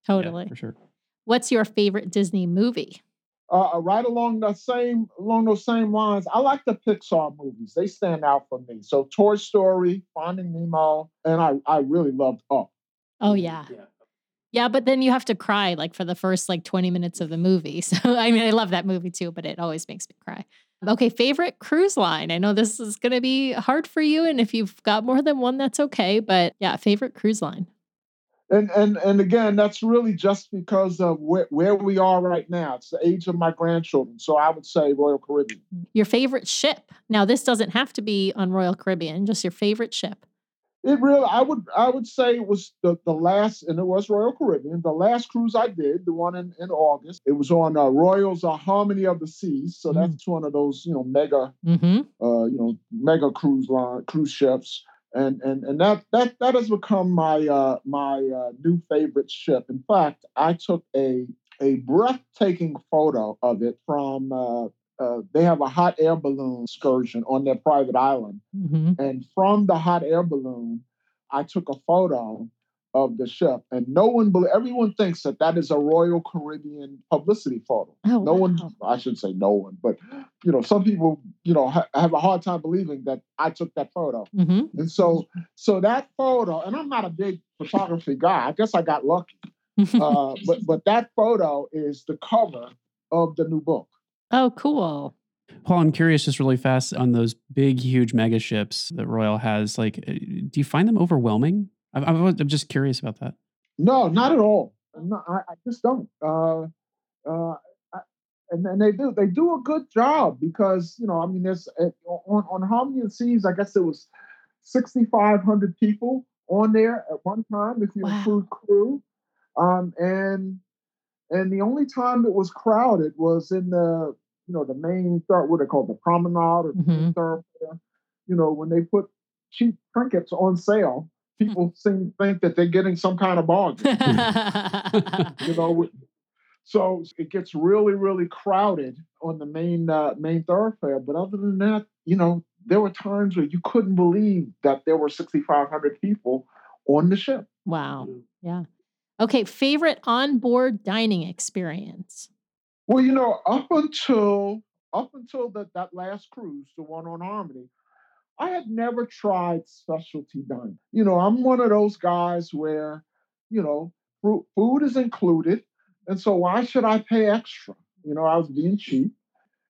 Totally. for sure. What's your favorite Disney movie? Uh, right along the same along those same lines, I like the Pixar movies. They stand out for me. So Toy Story, Finding Nemo, and I I really loved Up. Oh yeah. Yeah, but then you have to cry like for the first like 20 minutes of the movie. So I mean I love that movie too, but it always makes me cry. Okay, favorite cruise line. I know this is going to be hard for you and if you've got more than one that's okay, but yeah, favorite cruise line. And and and again, that's really just because of where, where we are right now. It's the age of my grandchildren. So I would say Royal Caribbean. Your favorite ship. Now this doesn't have to be on Royal Caribbean, just your favorite ship. It really I would I would say it was the, the last and it was Royal Caribbean. The last cruise I did, the one in, in August, it was on uh, Royal's uh, Harmony of the Seas. So that's one of those, you know, mega Mhm. uh, you know, mega cruise line cruise ships, and and and that that that has become my uh, my uh, new favorite ship. In fact, I took a a breathtaking photo of it from. Uh, uh, they have a hot air balloon excursion on their private island, Mhm. and from the hot air balloon, I took a photo of the chef, and no one, bel everyone thinks that that is a Royal Caribbean publicity photo Oh, no one, I should say no one but you know some people you know ha- have a hard time believing that i took that photo Mhm. and so so that photo and i'm not a big photography guy i guess i got lucky uh, but but that photo is the cover of the new book oh, cool. Paul, I'm curious, just really fast on those big, huge mega ships that Royal has. Like, uh, do you find them overwhelming? I'm, I'm I'm just curious about that. no not at all no, I, I just don't uh, uh, I, and then they do they do a good job because you know i mean there's uh, on on harmony of the seas i guess there was 6500 people on there at one time if you Wow. include crew um, and and the only time it was crowded was in the you know the main third what they call the promenade or the main Mhm. thoroughfare you know when they put cheap trinkets on sale people seem to think that they're getting some kind of bargain you know so it gets really really crowded on the main uh, main thoroughfare but other than that you know there were times where you couldn't believe that there were 6500 people on the ship wow. Yeah. Okay, favorite onboard dining experience. well you know up until up until that that last cruise the one on harmony i had never tried specialty dining. You know i'm one of those guys where you know food is included and so why should i pay extra? You know i was being cheap.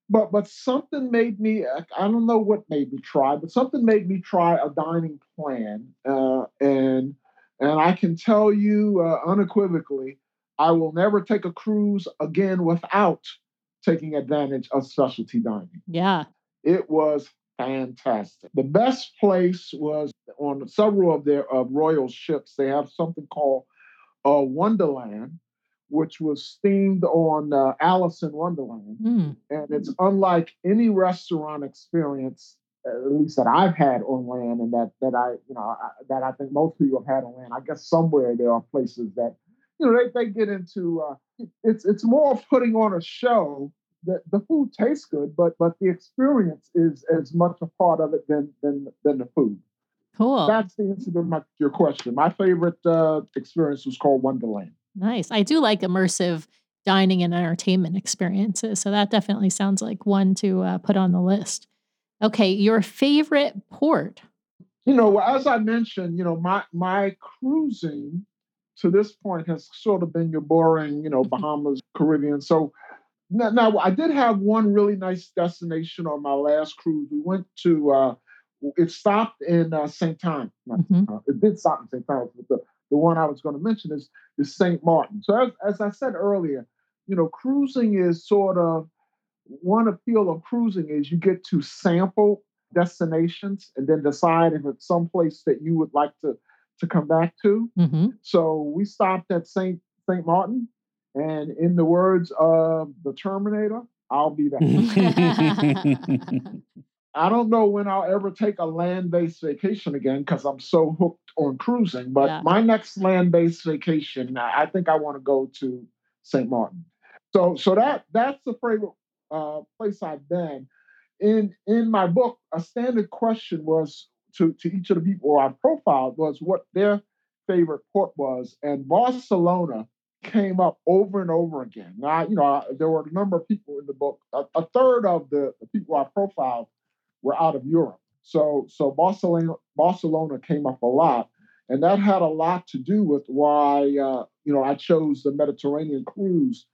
But but something made me i don't know what made me try but something made me try a dining plan uh, and and i can tell you uh, unequivocally i will never take a cruise again without taking advantage of specialty dining. Yeah. it was fantastic. The best place was on several of their of Royal ships. They have something called uh, Wonderland, which was themed on uh, Alice in Wonderland, Mm. and it's unlike any restaurant experience, at least that I've had on land, and that that I you know I, that I think most people have had on land. I guess somewhere there are places that you know they, they get into. Uh, it's it's more putting on a show the, the food tastes good, but but the experience is as much a part of it than than than the food. Cool. That's the answer to my, your question. My favorite uh, experience was called Wonderland. Nice. I do like immersive dining and entertainment experiences. So that definitely sounds like one to uh, put on the list. Okay, your favorite port. You know, as I mentioned, you know, my my cruising to this point has sort of been your boring, you know, Bahamas, Caribbean. So Now, now, I did have one really nice destination on my last cruise. We went to. Uh, it stopped in uh, St. Thomas. Mm-hmm. Uh, it did stop in St. Thomas, but the, the one I was going to mention is is St. Martin. So as, as I said earlier, you know, cruising is sort of one appeal of cruising is you get to sample destinations and then decide if it's someplace that you would like to to come back to. Mm-hmm. So we stopped at St. St. Martin, and in the words of the Terminator, I'll be back. I don't know when I'll ever take a land-based vacation again because I'm so hooked on cruising. But yeah. my next land-based vacation, I think I want to go to St. Martin. So, so that that's the favorite uh, place I've been. In in my book, a standard question was to to each of the people I profiled was what their favorite port was, and Barcelona came up over and over again. Now, you know, there were a number of people in the book. A, a third of the, the people I profiled were out of Europe. So so Barcelona Barcelona came up a lot, and that had a lot to do with why uh, you know I chose the Mediterranean cruise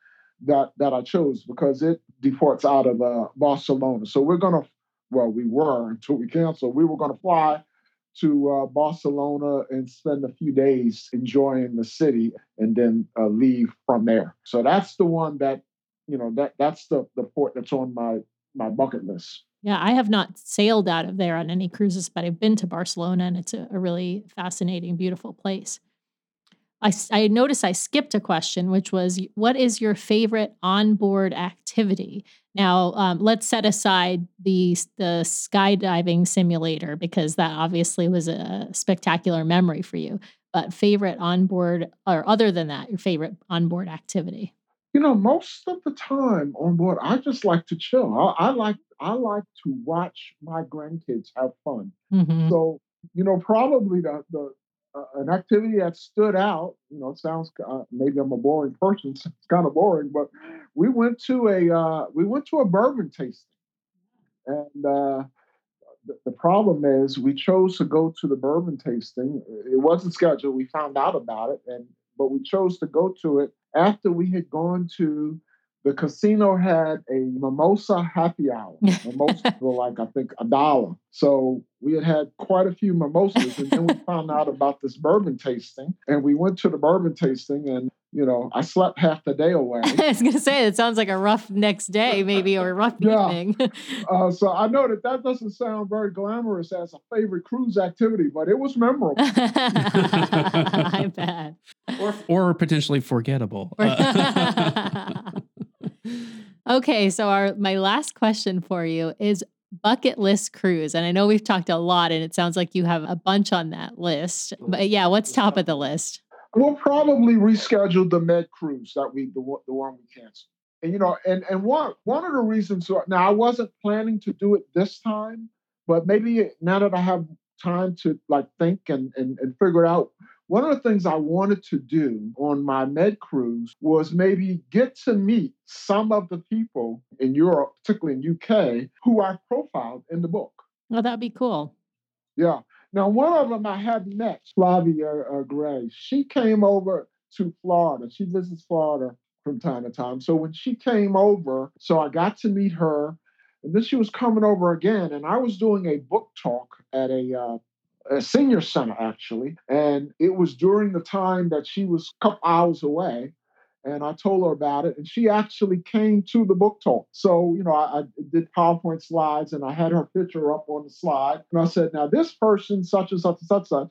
that that I chose because it deports out of uh, Barcelona. So we're gonna well we were until we canceled. We were gonna fly to uh, Barcelona and spend a few days enjoying the city and then uh, leave from there. So that's the one that you know that that's the the port that's on my my bucket list. Yeah, I have not sailed out of there on any cruises, but I've been to Barcelona and it's a, a really fascinating, beautiful place. I, I noticed I skipped a question, which was what is your favorite onboard activity? Now, um, let's set aside the, the skydiving simulator because that obviously was a spectacular memory for you. But favorite onboard, or other than that, your favorite onboard activity? You know, most of the time on board, I just like to chill. I, I like I like to watch my grandkids have fun. Mm-hmm. So, you know, probably the, the an activity that stood out, you know, sounds uh, maybe I'm a boring person. It's kind of boring, but we went to a uh, we went to a bourbon tasting, and uh, the, the problem is we chose to go to the bourbon tasting. It wasn't scheduled. We found out about it, and but we chose to go to it after we had gone to the casino had a mimosa happy hour. Mimosas were like, I think, a dollar. So we had had quite a few mimosas. And then we found out about this bourbon tasting. And we went to the bourbon tasting. And, you know, I slept half the day away. I was going to say, it sounds like a rough next day, maybe, or a rough yeah. evening. uh, so I know that that doesn't sound very glamorous as a favorite cruise activity, but it was memorable. I bet. Or, or potentially forgettable. Okay, so our my last question for you is bucket list cruise. And I know we've talked a lot and it sounds like you have a bunch on that list. But yeah, what's top of the list? We'll probably reschedule the Med cruise that we the, the one we canceled. And you know, and and one one of the reasons now I wasn't planning to do it this time, but maybe now that I have time to like think and and, and figure it out one of the things I wanted to do on my med cruise was maybe get to meet some of the people in Europe, particularly in UK, who I profiled in the book. Well, that'd be cool. Yeah. Now, one of them I had met, Flavia uh, Gray. She came over to Florida. She visits Florida from time to time. So when she came over, so I got to meet her. And then she was coming over again, and I was doing a book talk at a uh, a senior center actually, and it was during the time that she was a couple hours away. And I told her about it, and she actually came to the book talk. So, you know, I, I did PowerPoint slides and I had her picture up on the slide. And I said, Now, this person, such and such and such, such.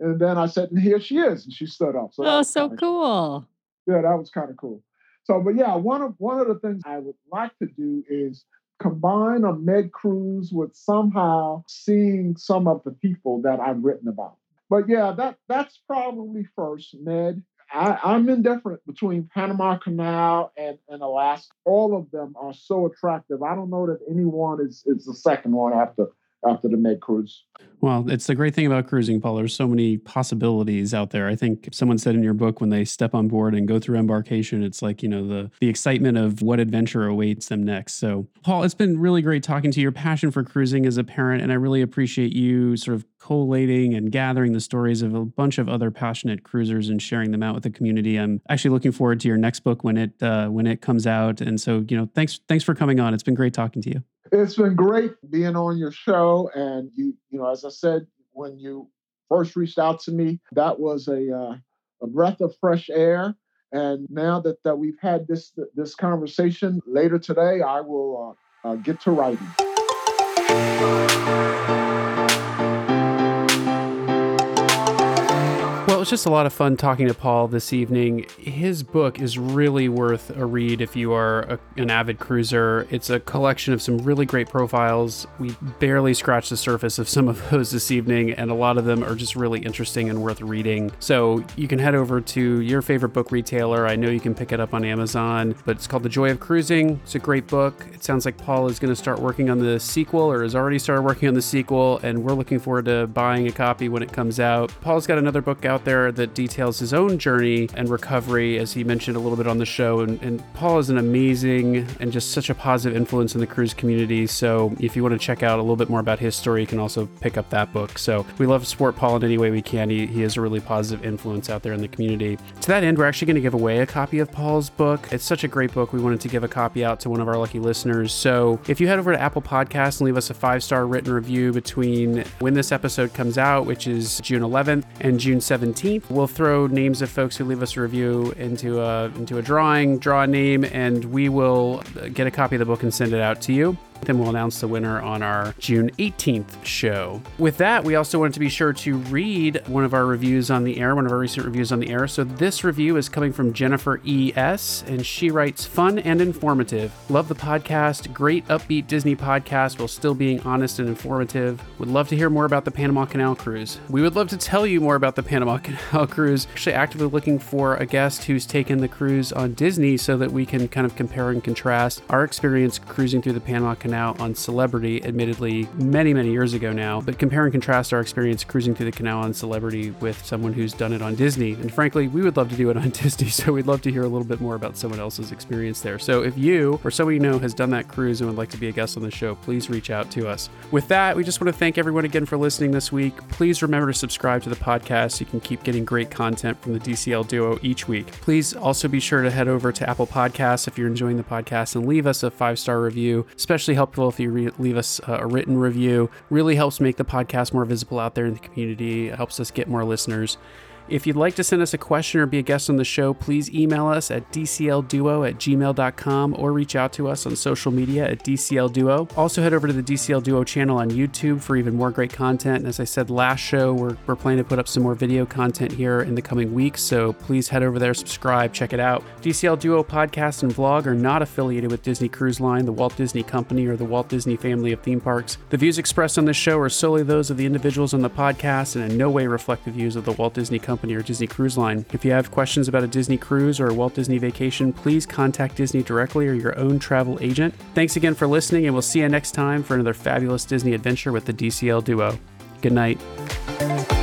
And then I said, And here she is. And she stood up. So oh, so cool. Yeah, that was kind of cool. So, but yeah, one of one of the things I would like to do is combine a med cruise with somehow seeing some of the people that I've written about. But yeah, that that's probably first, med. I, I'm indifferent between Panama Canal and, and Alaska. All of them are so attractive. I don't know that anyone is, is the second one after after the Med cruise. Well, it's the great thing about cruising, Paul. There's so many possibilities out there. I think someone said in your book when they step on board and go through embarkation, it's like, you know, the the excitement of what adventure awaits them next. So, Paul, it's been really great talking to you. Your passion for cruising as a parent, and I really appreciate you sort of collating and gathering the stories of a bunch of other passionate cruisers and sharing them out with the community. I'm actually looking forward to your next book when it uh, when it comes out. And so, you know, thanks thanks for coming on. It's been great talking to you. It's been great being on your show, and you you know, as I said when you first reached out to me, that was a uh, a breath of fresh air. And now that, that we've had this this conversation later today, I will uh, uh, get to writing. Well, it's just a lot of fun talking to Paul this evening. His book is really worth a read if you are a, an avid cruiser. It's a collection of some really great profiles. We barely scratched the surface of some of those this evening, and a lot of them are just really interesting and worth reading. So you can head over to your favorite book retailer. I know you can pick it up on Amazon, but it's called The Joy of Cruising. It's a great book. It sounds like Paul is going to start working on the sequel or has already started working on the sequel, and we're looking forward to buying a copy when it comes out. Paul's got another book out there that details his own journey and recovery, as he mentioned a little bit on the show. And, and, Paul is an amazing and just such a positive influence in the cruise community. So if you want to check out a little bit more about his story, you can also pick up that book. So we love to support Paul in any way we can. He, he is a really positive influence out there in the community. To that end, we're actually going to give away a copy of Paul's book. It's such a great book. We wanted to give a copy out to one of our lucky listeners. So if you head over to Apple Podcasts and leave us a five star written review between when this episode comes out, which is June 11th, and June 17th, we'll throw names of folks who leave us a review into a into a drawing, draw a name, and we will get a copy of the book and send it out to you. Then we'll announce the winner on our June 18th show. With that, we also wanted to be sure to read one of our reviews on the air, one of our recent reviews on the air. So this review is coming from Jennifer E.S., and she writes Fun and informative. Love the podcast. Great upbeat Disney podcast while still being honest and informative. Would love to hear more about the Panama Canal cruise. We would love to tell you more about the Panama Canal cruise. Actually, actively looking for a guest who's taken the cruise on Disney so that we can kind of compare and contrast our experience cruising through the Panama Canal Canal on Celebrity, admittedly many, many years ago now, but compare and contrast our experience cruising through the canal on Celebrity with someone who's done it on Disney. And frankly, we would love to do it on Disney, so we'd love to hear a little bit more about someone else's experience there. So if you or someone you know has done that cruise and would like to be a guest on the show, please reach out to us. With that, we just want to thank everyone again for listening this week. Please remember to subscribe to the podcast so you can keep getting great content from the DCL duo each week. Please also be sure to head over to Apple Podcasts if you're enjoying the podcast and leave us a five star review, especially helpful if you re- leave us uh, a written review. Really helps make the podcast more visible out there in the community. It helps us get more listeners. If you'd like to send us a question or be a guest on the show, please email us at dclduo at gmail.com or reach out to us on social media at dclduo. Also, head over to the DCL Duo channel on YouTube for even more great content. And as I said last show, we're, we're planning to put up some more video content here in the coming weeks, so please head over there, subscribe, check it out. DCL Duo podcast and vlog are not affiliated with Disney Cruise Line, the Walt Disney Company, or the Walt Disney family of theme parks. The views expressed on this show are solely those of the individuals on the podcast and in no way reflect the views of the Walt Disney Company Company or Disney Cruise Line. If you have questions about a Disney cruise or a Walt Disney vacation, please contact Disney directly or your own travel agent. Thanks again for listening, and we'll see you next time for another fabulous Disney adventure with the DCL Duo. Good night.